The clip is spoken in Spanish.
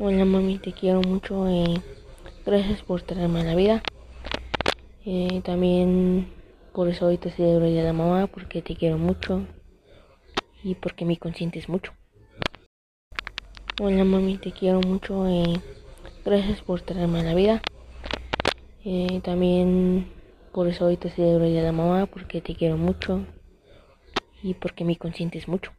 Hola mami, te quiero mucho. Eh, gracias por traerme a la vida. Eh, también por eso hoy te celebro el de la mamá, porque te quiero mucho y porque me consientes mucho. Hola mami, te quiero mucho. Eh, gracias por traerme a la vida. Eh, también por eso hoy te celebro el de la mamá, porque te quiero mucho y porque me consientes mucho.